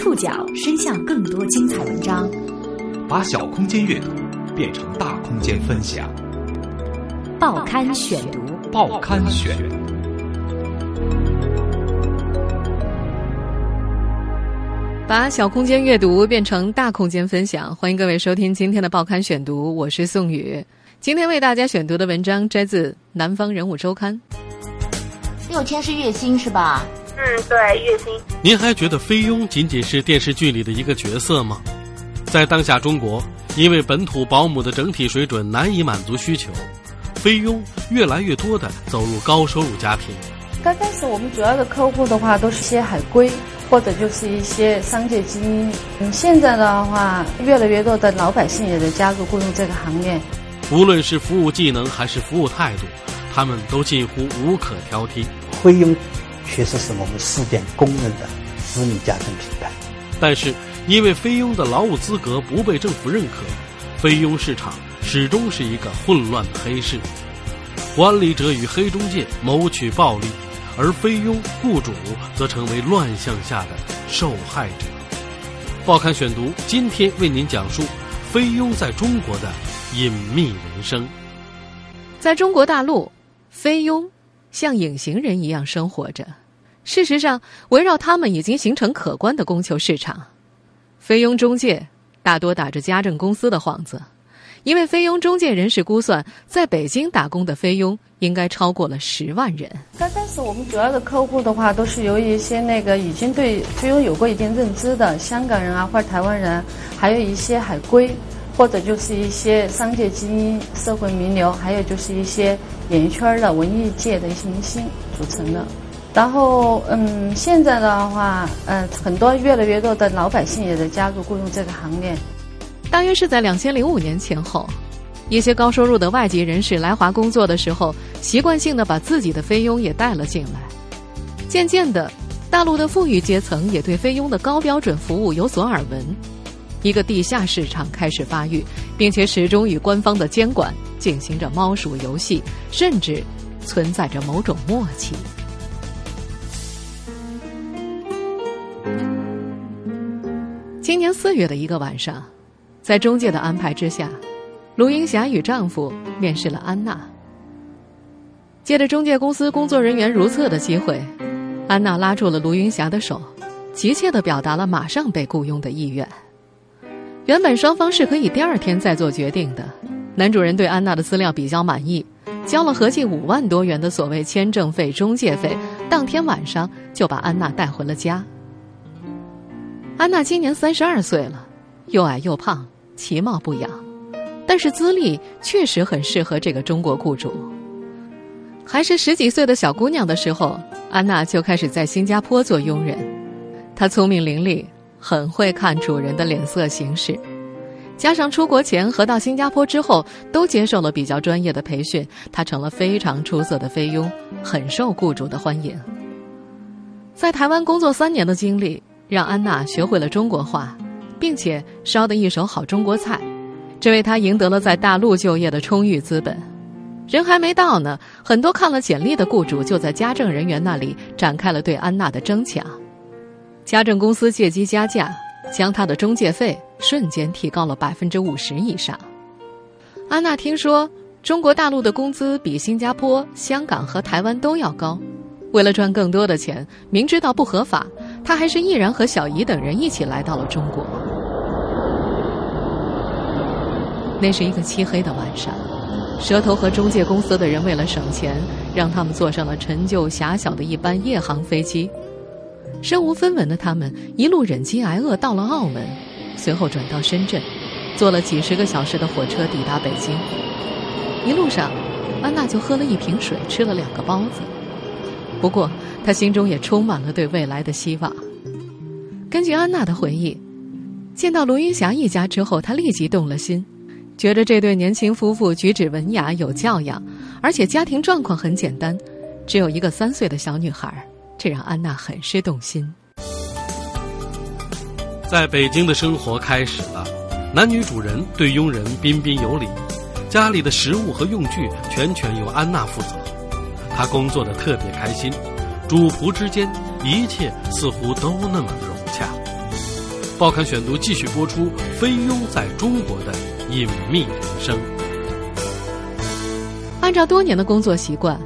触角伸向更多精彩文章，把小空间阅读变成大空间分享。报刊选读，报刊选。把小空间阅读变成大空间分享，欢迎各位收听今天的报刊选读，我是宋宇。今天为大家选读的文章摘自《南方人物周刊》。六千是月薪是吧？嗯，对，月薪。您还觉得菲佣仅仅是电视剧里的一个角色吗？在当下中国，因为本土保姆的整体水准难以满足需求，菲佣越来越多的走入高收入家庭。刚开始我们主要的客户的话，都是些海归，或者就是一些商界精英。嗯，现在的话，越来越多的老百姓也在加入雇佣这个行业。无论是服务技能还是服务态度，他们都近乎无可挑剔。菲佣。确实是我们试点公认的私密家政品牌，但是因为菲佣的劳务资格不被政府认可，菲佣市场始终是一个混乱的黑市，管理者与黑中介谋取暴利，而菲佣雇主则成为乱象下的受害者。报刊选读今天为您讲述菲佣在中国的隐秘人生。在中国大陆，菲佣像隐形人一样生活着。事实上，围绕他们已经形成可观的供求市场。菲佣中介大多打着家政公司的幌子，因为菲佣中介人士估算，在北京打工的菲佣应该超过了十万人。刚开始我们主要的客户的话，都是由一些那个已经对菲佣有过一定认知的香港人啊，或者台湾人，还有一些海归，或者就是一些商界精英、社会名流，还有就是一些演艺圈的文艺界的一些明星组成的。然后，嗯，现在的话，呃，很多越来越多的老百姓也在加入雇佣这个行业。大约是在两千零五年前后，一些高收入的外籍人士来华工作的时候，习惯性的把自己的菲佣也带了进来。渐渐的，大陆的富裕阶层也对菲佣的高标准服务有所耳闻，一个地下市场开始发育，并且始终与官方的监管进行着猫鼠游戏，甚至存在着某种默契。今年四月的一个晚上，在中介的安排之下，卢英霞与丈夫面试了安娜。借着中介公司工作人员如厕的机会，安娜拉住了卢云霞的手，急切的表达了马上被雇佣的意愿。原本双方是可以第二天再做决定的，男主人对安娜的资料比较满意，交了合计五万多元的所谓签证费、中介费，当天晚上就把安娜带回了家。安娜今年三十二岁了，又矮又胖，其貌不扬，但是资历确实很适合这个中国雇主。还是十几岁的小姑娘的时候，安娜就开始在新加坡做佣人。她聪明伶俐，很会看主人的脸色行事，加上出国前和到新加坡之后都接受了比较专业的培训，他成了非常出色的菲佣，很受雇主的欢迎。在台湾工作三年的经历。让安娜学会了中国话，并且烧得一手好中国菜，这为她赢得了在大陆就业的充裕资本。人还没到呢，很多看了简历的雇主就在家政人员那里展开了对安娜的争抢。家政公司借机加价，将他的中介费瞬间提高了百分之五十以上。安娜听说中国大陆的工资比新加坡、香港和台湾都要高，为了赚更多的钱，明知道不合法。她还是毅然和小姨等人一起来到了中国。那是一个漆黑的晚上，蛇头和中介公司的人为了省钱，让他们坐上了陈旧狭小的一班夜航飞机。身无分文的他们一路忍饥挨饿到了澳门，随后转到深圳，坐了几十个小时的火车抵达北京。一路上，安娜就喝了一瓶水，吃了两个包子。不过，他心中也充满了对未来的希望。根据安娜的回忆，见到卢云霞一家之后，她立即动了心，觉得这对年轻夫妇举止文雅、有教养，而且家庭状况很简单，只有一个三岁的小女孩，这让安娜很是动心。在北京的生活开始了，男女主人对佣人彬彬有礼，家里的食物和用具全权由安娜负责。她工作的特别开心，主仆之间一切似乎都那么融洽。报刊选读继续播出菲佣在中国的隐秘人生。按照多年的工作习惯，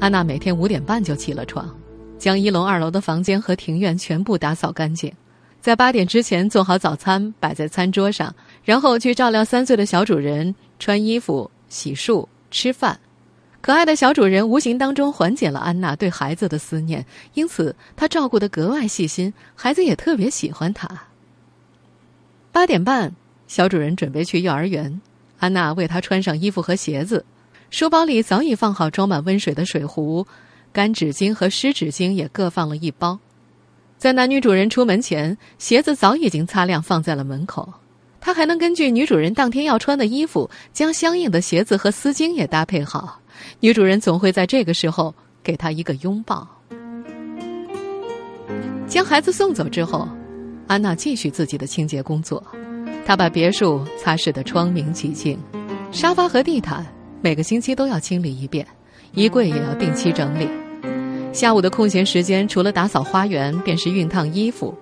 安娜每天五点半就起了床，将一楼、二楼的房间和庭院全部打扫干净，在八点之前做好早餐摆在餐桌上，然后去照料三岁的小主人穿衣服、洗漱、吃饭。可爱的小主人无形当中缓解了安娜对孩子的思念，因此她照顾得格外细心，孩子也特别喜欢她。八点半，小主人准备去幼儿园，安娜为他穿上衣服和鞋子。书包里早已放好装满温水的水壶，干纸巾和湿纸巾也各放了一包。在男女主人出门前，鞋子早已经擦亮放在了门口。他还能根据女主人当天要穿的衣服，将相应的鞋子和丝巾也搭配好。女主人总会在这个时候给他一个拥抱。将孩子送走之后，安娜继续自己的清洁工作。她把别墅擦拭得窗明几净，沙发和地毯。每个星期都要清理一遍，衣柜也要定期整理。下午的空闲时间，除了打扫花园，便是熨烫衣服。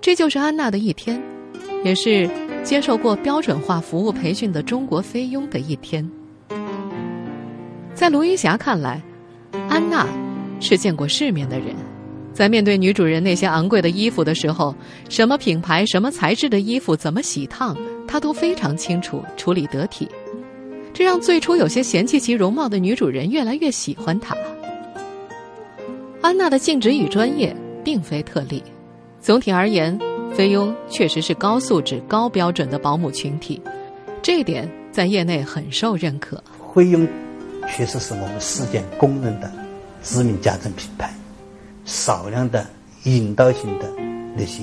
这就是安娜的一天，也是接受过标准化服务培训的中国菲佣的一天。在卢云霞看来，安娜是见过世面的人，在面对女主人那些昂贵的衣服的时候，什么品牌、什么材质的衣服怎么洗烫，她都非常清楚，处理得体。这让最初有些嫌弃其容貌的女主人越来越喜欢她。安娜的尽职与专业并非特例，总体而言，菲佣确实是高素质、高标准的保姆群体，这一点在业内很受认可。菲佣确实是我们世界公认的知名家政品牌，少量的引导性的那些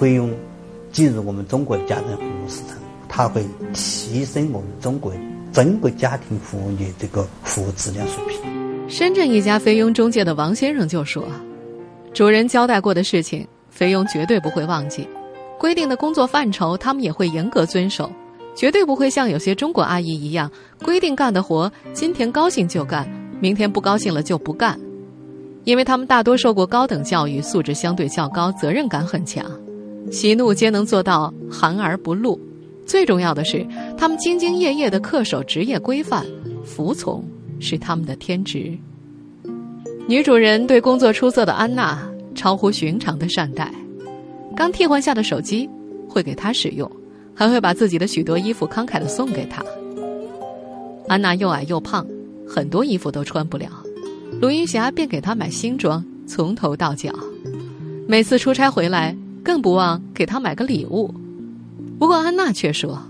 菲佣进入我们中国的家政服务市场，它会提升我们中国。整个家庭服务业这个服务质量水平。深圳一家菲佣中介的王先生就说：“主人交代过的事情，菲佣绝对不会忘记；规定的工作范畴，他们也会严格遵守，绝对不会像有些中国阿姨一样，规定干的活，今天高兴就干，明天不高兴了就不干。因为他们大多受过高等教育，素质相对较高，责任感很强，喜怒皆能做到含而不露。”最重要的是，他们兢兢业业的恪守职业规范，服从是他们的天职。女主人对工作出色的安娜超乎寻常的善待，刚替换下的手机会给她使用，还会把自己的许多衣服慷慨的送给她。安娜又矮又胖，很多衣服都穿不了，卢云霞便给她买新装，从头到脚。每次出差回来，更不忘给她买个礼物。不过安娜却说：“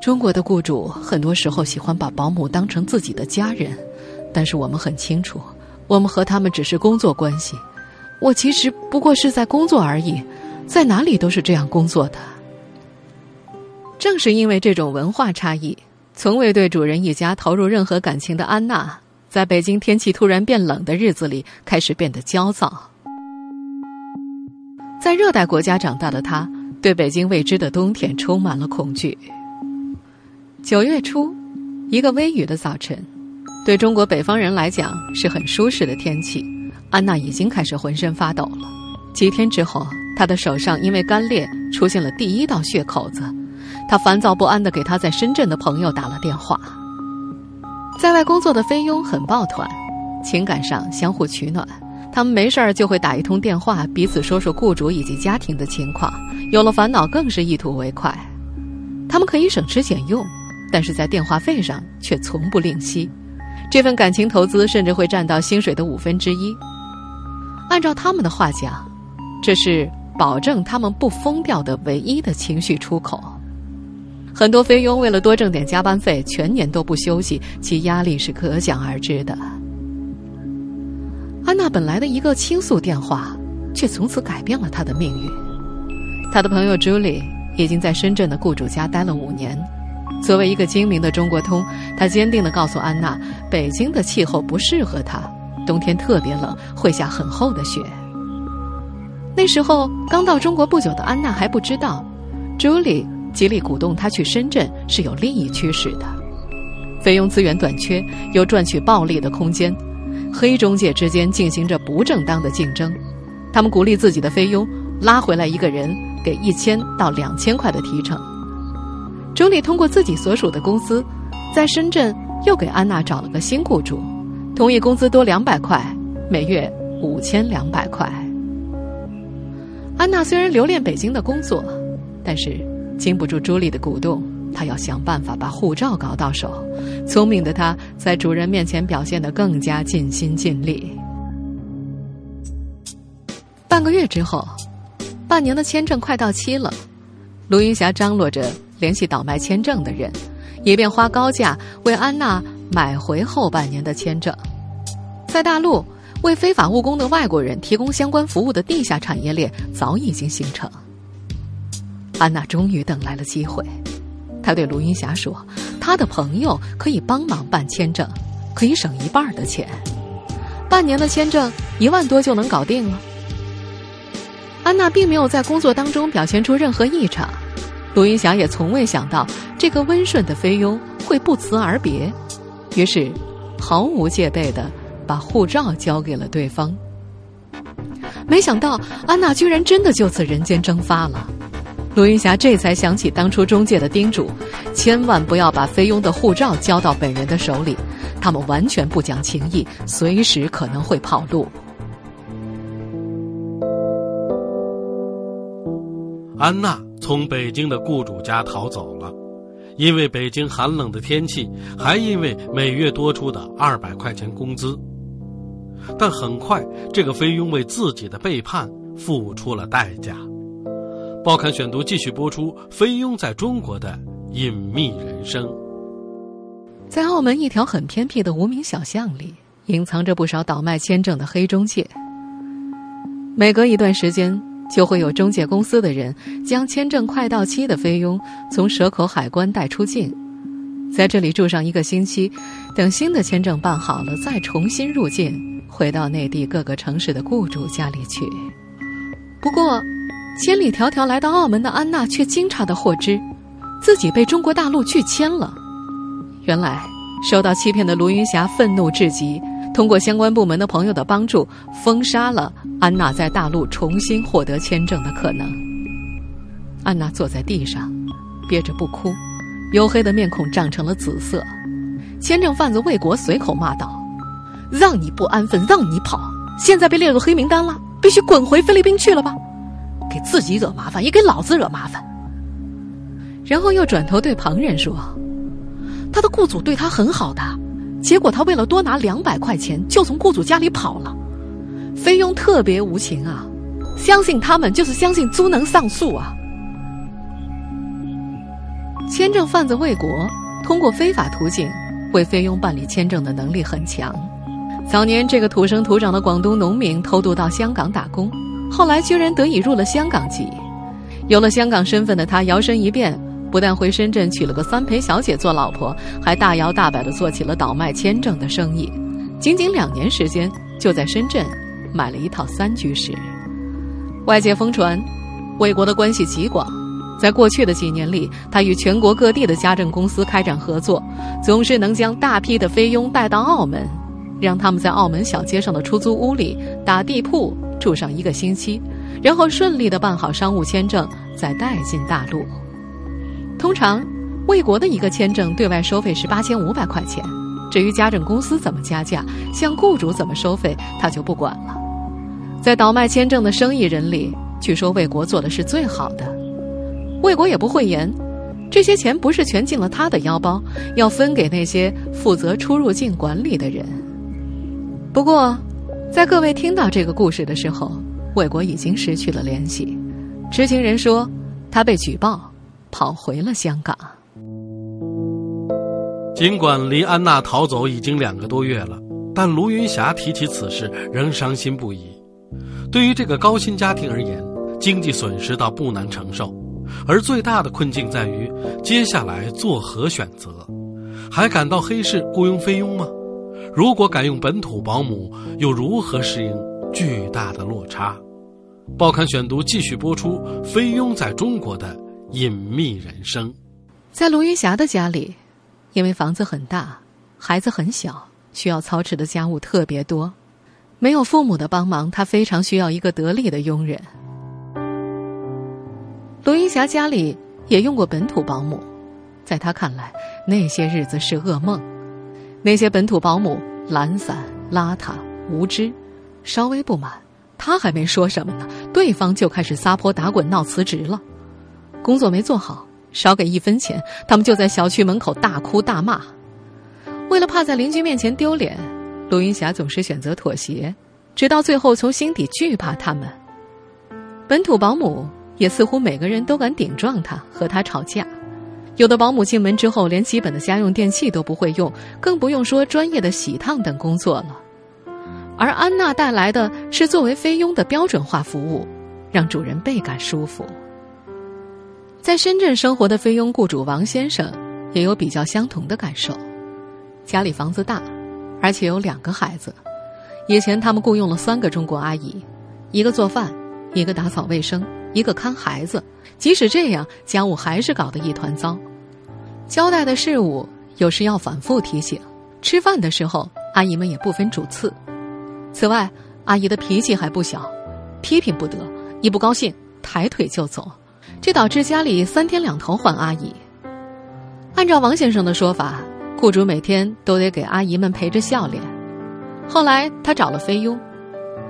中国的雇主很多时候喜欢把保姆当成自己的家人，但是我们很清楚，我们和他们只是工作关系。我其实不过是在工作而已，在哪里都是这样工作的。”正是因为这种文化差异，从未对主人一家投入任何感情的安娜，在北京天气突然变冷的日子里，开始变得焦躁。在热带国家长大的她。对北京未知的冬天充满了恐惧。九月初，一个微雨的早晨，对中国北方人来讲是很舒适的天气。安娜已经开始浑身发抖了。几天之后，她的手上因为干裂出现了第一道血口子。她烦躁不安地给她在深圳的朋友打了电话。在外工作的菲佣很抱团，情感上相互取暖。他们没事儿就会打一通电话，彼此说说雇主以及家庭的情况。有了烦恼，更是一吐为快。他们可以省吃俭用，但是在电话费上却从不吝惜。这份感情投资甚至会占到薪水的五分之一。按照他们的话讲，这是保证他们不疯掉的唯一的情绪出口。很多菲佣为了多挣点加班费，全年都不休息，其压力是可想而知的。安娜本来的一个倾诉电话，却从此改变了她的命运。她的朋友朱莉已经在深圳的雇主家待了五年。作为一个精明的中国通，她坚定地告诉安娜，北京的气候不适合她，冬天特别冷，会下很厚的雪。那时候刚到中国不久的安娜还不知道，朱莉极力鼓动她去深圳是有利益驱使的。菲佣资源短缺，有赚取暴利的空间。黑中介之间进行着不正当的竞争，他们鼓励自己的菲佣拉回来一个人，给一千到两千块的提成。朱莉通过自己所属的公司，在深圳又给安娜找了个新雇主，同意工资多两百块，每月五千两百块。安娜虽然留恋北京的工作，但是经不住朱莉的鼓动，他要想办法把护照搞到手。聪明的他在主人面前表现得更加尽心尽力。半个月之后，半年的签证快到期了，卢云霞张罗着联系倒卖签证的人，以便花高价为安娜买回后半年的签证。在大陆。为非法务工的外国人提供相关服务的地下产业链早已经形成。安娜终于等来了机会，他对卢云霞说：“他的朋友可以帮忙办签证，可以省一半的钱，半年的签证一万多就能搞定了。”安娜并没有在工作当中表现出任何异常，卢云霞也从未想到这个温顺的菲佣会不辞而别，于是毫无戒备的。把护照交给了对方，没想到安娜居然真的就此人间蒸发了。陆云霞这才想起当初中介的叮嘱，千万不要把菲佣的护照交到本人的手里，他们完全不讲情义，随时可能会跑路。安娜从北京的雇主家逃走了，因为北京寒冷的天气，还因为每月多出的二百块钱工资。但很快，这个菲佣为自己的背叛付出了代价。报刊选读继续播出：菲佣在中国的隐秘人生。在澳门一条很偏僻的无名小巷里，隐藏着不少倒卖签证的黑中介。每隔一段时间，就会有中介公司的人将签证快到期的菲佣从蛇口海关带出境，在这里住上一个星期，等新的签证办好了，再重新入境。回到内地各个城市的雇主家里去。不过，千里迢迢来到澳门的安娜却惊诧的获知，自己被中国大陆拒签了。原来，受到欺骗的卢云霞愤怒至极，通过相关部门的朋友的帮助，封杀了安娜在大陆重新获得签证的可能。安娜坐在地上，憋着不哭，黝黑的面孔涨成了紫色。签证贩子魏国随口骂道。让你不安分，让你跑，现在被列入黑名单了，必须滚回菲律宾去了吧？给自己惹麻烦，也给老子惹麻烦。然后又转头对旁人说：“他的雇主对他很好的，结果他为了多拿两百块钱，就从雇主家里跑了。菲佣特别无情啊，相信他们就是相信猪能上树啊。”签证贩子魏国通过非法途径为菲佣办理签证的能力很强。早年，这个土生土长的广东农民偷渡到香港打工，后来居然得以入了香港籍。有了香港身份的他，摇身一变，不但回深圳娶了个三陪小姐做老婆，还大摇大摆地做起了倒卖签证的生意。仅仅两年时间，就在深圳买了一套三居室。外界疯传，魏国的关系极广，在过去的几年里，他与全国各地的家政公司开展合作，总是能将大批的菲佣带到澳门。让他们在澳门小街上的出租屋里打地铺住上一个星期，然后顺利的办好商务签证，再带进大陆。通常，魏国的一个签证对外收费是八千五百块钱，至于家政公司怎么加价，向雇主怎么收费，他就不管了。在倒卖签证的生意人里，据说魏国做的是最好的。魏国也不讳言，这些钱不是全进了他的腰包，要分给那些负责出入境管理的人。不过，在各位听到这个故事的时候，魏国已经失去了联系。知情人说，他被举报，跑回了香港。尽管离安娜逃走已经两个多月了，但卢云霞提起此事仍伤心不已。对于这个高薪家庭而言，经济损失倒不难承受，而最大的困境在于接下来作何选择？还敢到黑市雇佣菲佣吗？如果改用本土保姆，又如何适应巨大的落差？报刊选读继续播出：菲佣在中国的隐秘人生。在卢云霞的家里，因为房子很大，孩子很小，需要操持的家务特别多，没有父母的帮忙，她非常需要一个得力的佣人。罗云霞家里也用过本土保姆，在她看来，那些日子是噩梦。那些本土保姆懒散、邋遢、无知，稍微不满，她还没说什么呢，对方就开始撒泼打滚、闹辞职了。工作没做好，少给一分钱，他们就在小区门口大哭大骂。为了怕在邻居面前丢脸，罗云霞总是选择妥协，直到最后从心底惧怕他们。本土保姆。也似乎每个人都敢顶撞他，和他吵架。有的保姆进门之后，连基本的家用电器都不会用，更不用说专业的洗烫等工作了。而安娜带来的是作为菲佣的标准化服务，让主人倍感舒服。在深圳生活的菲佣雇主王先生也有比较相同的感受：家里房子大，而且有两个孩子。以前他们雇佣了三个中国阿姨，一个做饭，一个打扫卫生。一个看孩子，即使这样，家务还是搞得一团糟。交代的事物有时要反复提醒。吃饭的时候，阿姨们也不分主次。此外，阿姨的脾气还不小，批评不得，一不高兴抬腿就走，这导致家里三天两头换阿姨。按照王先生的说法，雇主每天都得给阿姨们陪着笑脸。后来他找了菲佣，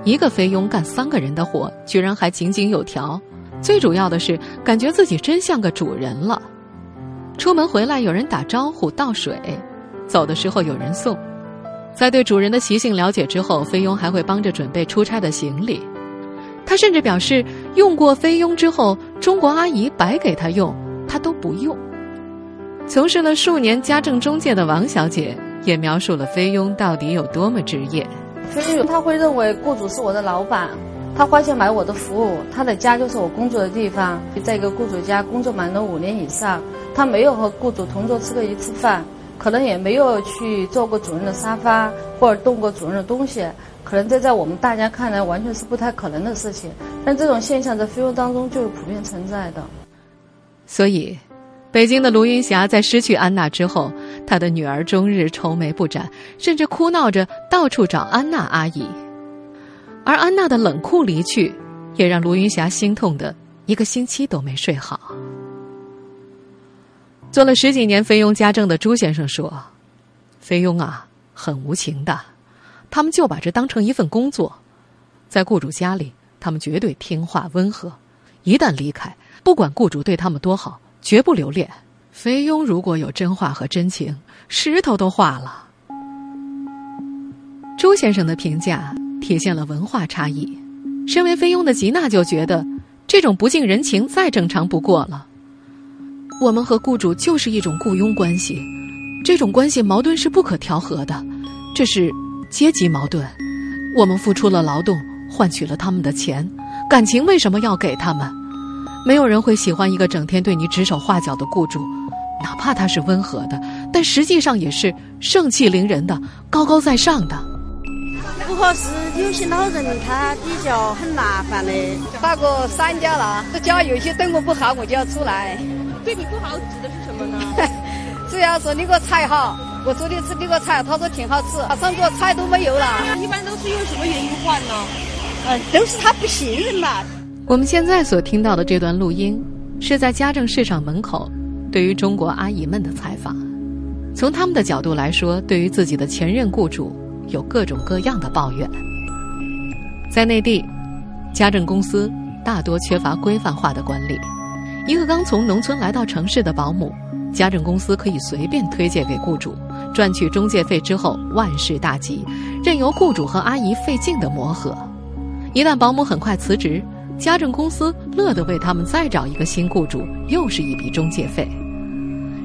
一个菲佣干三个人的活，居然还井井有条。最主要的是，感觉自己真像个主人了。出门回来有人打招呼、倒水，走的时候有人送。在对主人的习性了解之后，菲佣还会帮着准备出差的行李。他甚至表示，用过菲佣之后，中国阿姨白给他用，他都不用。从事了数年家政中介的王小姐也描述了菲佣到底有多么职业。菲佣他会认为雇主是我的老板。他花钱买我的服务，他的家就是我工作的地方。在一个雇主家工作满了五年以上，他没有和雇主同桌吃过一次饭，可能也没有去坐过主任的沙发或者动过主任的东西，可能这在我们大家看来完全是不太可能的事情。但这种现象在菲佣当中就是普遍存在的。所以，北京的卢云霞在失去安娜之后，她的女儿终日愁眉不展，甚至哭闹着到处找安娜阿姨。而安娜的冷酷离去，也让卢云霞心痛的一个星期都没睡好。做了十几年菲佣家政的朱先生说：“菲佣啊，很无情的，他们就把这当成一份工作，在雇主家里，他们绝对听话温和；一旦离开，不管雇主对他们多好，绝不留恋。菲佣如果有真话和真情，石头都化了。”朱先生的评价。体现了文化差异。身为菲佣的吉娜就觉得，这种不近人情再正常不过了。我们和雇主就是一种雇佣关系，这种关系矛盾是不可调和的，这是阶级矛盾。我们付出了劳动，换取了他们的钱，感情为什么要给他们？没有人会喜欢一个整天对你指手画脚的雇主，哪怕他是温和的，但实际上也是盛气凌人的、高高在上的。不合适，有些老人他比较很麻烦的，打过三家了，这家有些对我不好，我就要出来。对你不好指的是什么呢？主 要是那个菜哈，我昨天吃那个菜，他说挺好吃，马上给我菜都没有了。一般都是用什么原因换呢？嗯，都是他不信任嘛。我们现在所听到的这段录音，是在家政市场门口对于中国阿姨们的采访。从他们的角度来说，对于自己的前任雇主。有各种各样的抱怨。在内地，家政公司大多缺乏规范化的管理。一个刚从农村来到城市的保姆，家政公司可以随便推荐给雇主，赚取中介费之后万事大吉，任由雇主和阿姨费劲的磨合。一旦保姆很快辞职，家政公司乐得为他们再找一个新雇主，又是一笔中介费。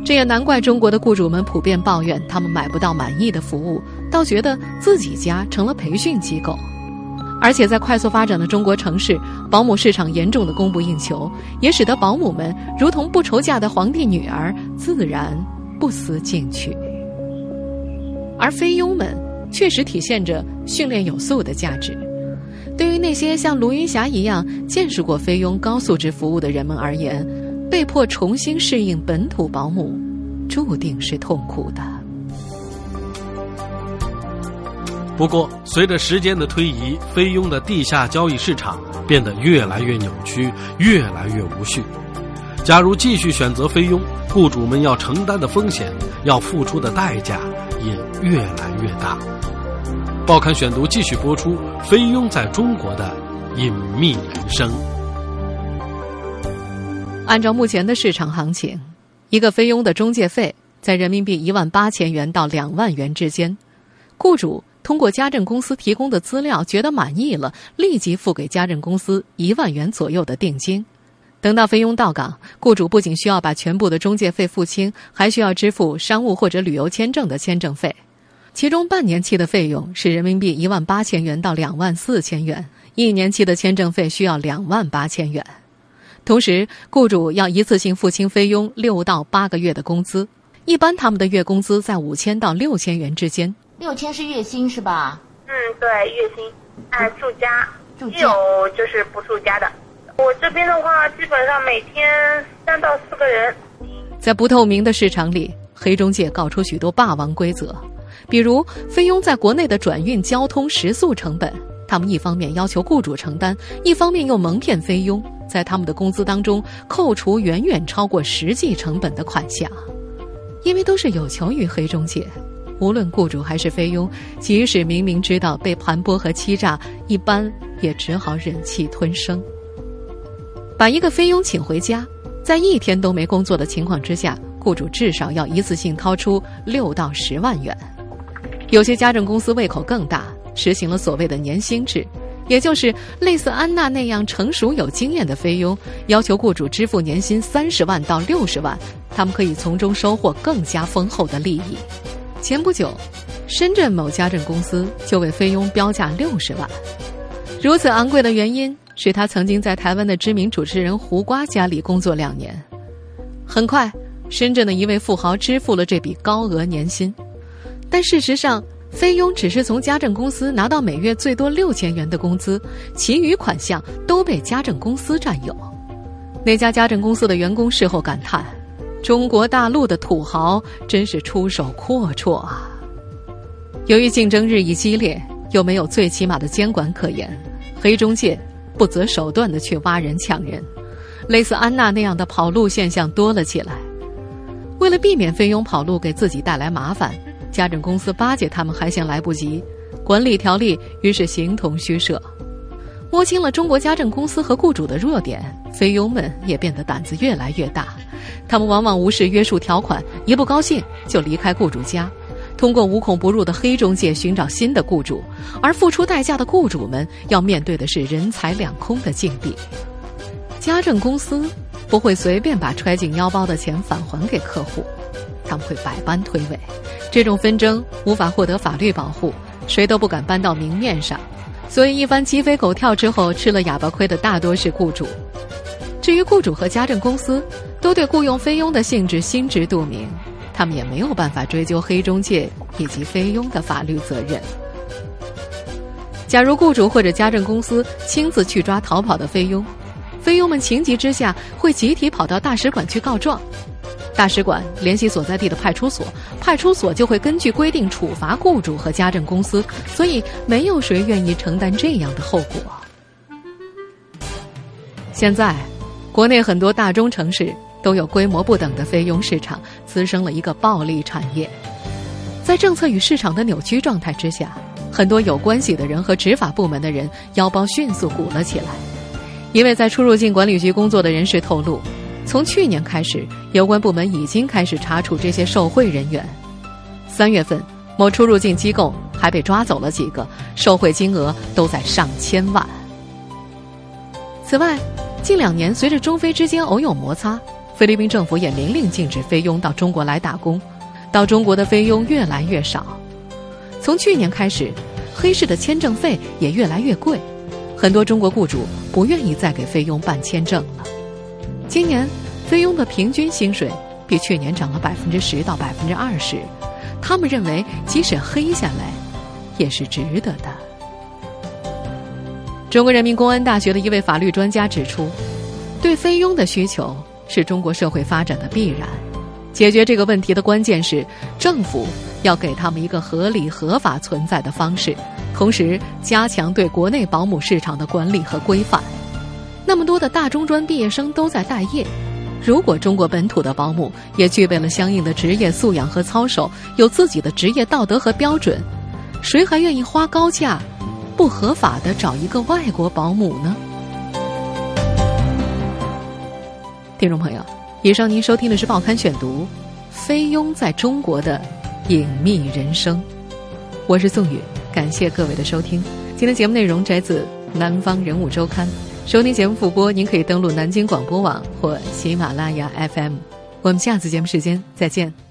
这也难怪中国的雇主们普遍抱怨，他们买不到满意的服务，倒觉得自己家成了培训机构。而且在快速发展的中国城市，保姆市场严重的供不应求，也使得保姆们如同不愁嫁的皇帝女儿，自然不思进取。而菲佣们确实体现着训练有素的价值。对于那些像卢云霞一样见识过菲佣高素质服务的人们而言，被迫重新适应本土保姆，注定是痛苦的。不过，随着时间的推移，菲佣的地下交易市场变得越来越扭曲，越来越无序。假如继续选择菲佣，雇主们要承担的风险、要付出的代价也越来越大。报刊选读继续播出：菲佣在中国的隐秘人生。按照目前的市场行情，一个菲佣的中介费在人民币一万八千元到两万元之间。雇主通过家政公司提供的资料觉得满意了，立即付给家政公司一万元左右的定金。等到菲佣到岗，雇主不仅需要把全部的中介费付清，还需要支付商务或者旅游签证的签证费，其中半年期的费用是人民币一万八千元到两万四千元，一年期的签证费需要两万八千元。同时，雇主要一次性付清菲佣六到八个月的工资，一般他们的月工资在五千到六千元之间。六千是月薪是吧？嗯，对，月薪按住家，也有就是不住家的。我这边的话，基本上每天三到四个人。在不透明的市场里，黑中介搞出许多霸王规则，比如菲佣在国内的转运、交通、食宿成本，他们一方面要求雇主承担，一方面又蒙骗菲佣，在他们的工资当中扣除远远超过实际成本的款项。因为都是有求于黑中介，无论雇主还是菲佣，即使明明知道被盘剥和欺诈，一般也只好忍气吞声。把一个菲佣请回家，在一天都没工作的情况之下，雇主至少要一次性掏出六到十万元。有些家政公司胃口更大，实行了所谓的年薪制，也就是类似安娜那样成熟有经验的菲佣，要求雇主支付年薪三十万到六十万，他们可以从中收获更加丰厚的利益。前不久，深圳某家政公司就为菲佣标价六十万，如此昂贵的原因。是他曾经在台湾的知名主持人胡瓜家里工作两年，很快，深圳的一位富豪支付了这笔高额年薪，但事实上，菲佣只是从家政公司拿到每月最多六千元的工资，其余款项都被家政公司占有。那家家政公司的员工事后感叹：“中国大陆的土豪真是出手阔绰啊！”由于竞争日益激烈，又没有最起码的监管可言，黑中介。不择手段的去挖人抢人，类似安娜那样的跑路现象多了起来。为了避免菲佣跑路给自己带来麻烦，家政公司巴结他们还嫌来不及，管理条例于是形同虚设。摸清了中国家政公司和雇主的弱点，菲佣们也变得胆子越来越大。他们往往无视约束条款，一不高兴就离开雇主家。通过无孔不入的黑中介寻找新的雇主，而付出代价的雇主们要面对的是人财两空的境地。家政公司不会随便把揣进腰包的钱返还给客户，他们会百般推诿。这种纷争无法获得法律保护，谁都不敢搬到明面上，所以一番鸡飞狗跳之后，吃了哑巴亏的大多是雇主。至于雇主和家政公司，都对雇佣菲佣的性质心知肚明。他们也没有办法追究黑中介以及菲佣的法律责任。假如雇主或者家政公司亲自去抓逃跑的菲佣，菲佣们情急之下会集体跑到大使馆去告状，大使馆联系所在地的派出所，派出所就会根据规定处罚雇主和家政公司，所以没有谁愿意承担这样的后果。现在，国内很多大中城市。都有规模不等的菲佣市场，滋生了一个暴利产业。在政策与市场的扭曲状态之下，很多有关系的人和执法部门的人腰包迅速鼓了起来。一位在出入境管理局工作的人士透露，从去年开始，有关部门已经开始查处这些受贿人员。三月份，某出入境机构还被抓走了几个，受贿金额都在上千万。此外，近两年随着中菲之间偶有摩擦。菲律宾政府也明令禁止菲佣到中国来打工，到中国的菲佣越来越少。从去年开始，黑市的签证费也越来越贵，很多中国雇主不愿意再给菲佣办签证了。今年，菲佣的平均薪水比去年涨了百分之十到百分之二十，他们认为即使黑下来，也是值得的。中国人民公安大学的一位法律专家指出，对菲佣的需求。是中国社会发展的必然。解决这个问题的关键是，政府要给他们一个合理合法存在的方式，同时加强对国内保姆市场的管理和规范。那么多的大中专毕业生都在待业，如果中国本土的保姆也具备了相应的职业素养和操守，有自己的职业道德和标准，谁还愿意花高价、不合法的找一个外国保姆呢？听众朋友，以上您收听的是《报刊选读》，菲佣在中国的隐秘人生。我是宋宇，感谢各位的收听。今天节目内容摘自《南方人物周刊》。收听节目复播，您可以登录南京广播网或喜马拉雅 FM。我们下次节目时间再见。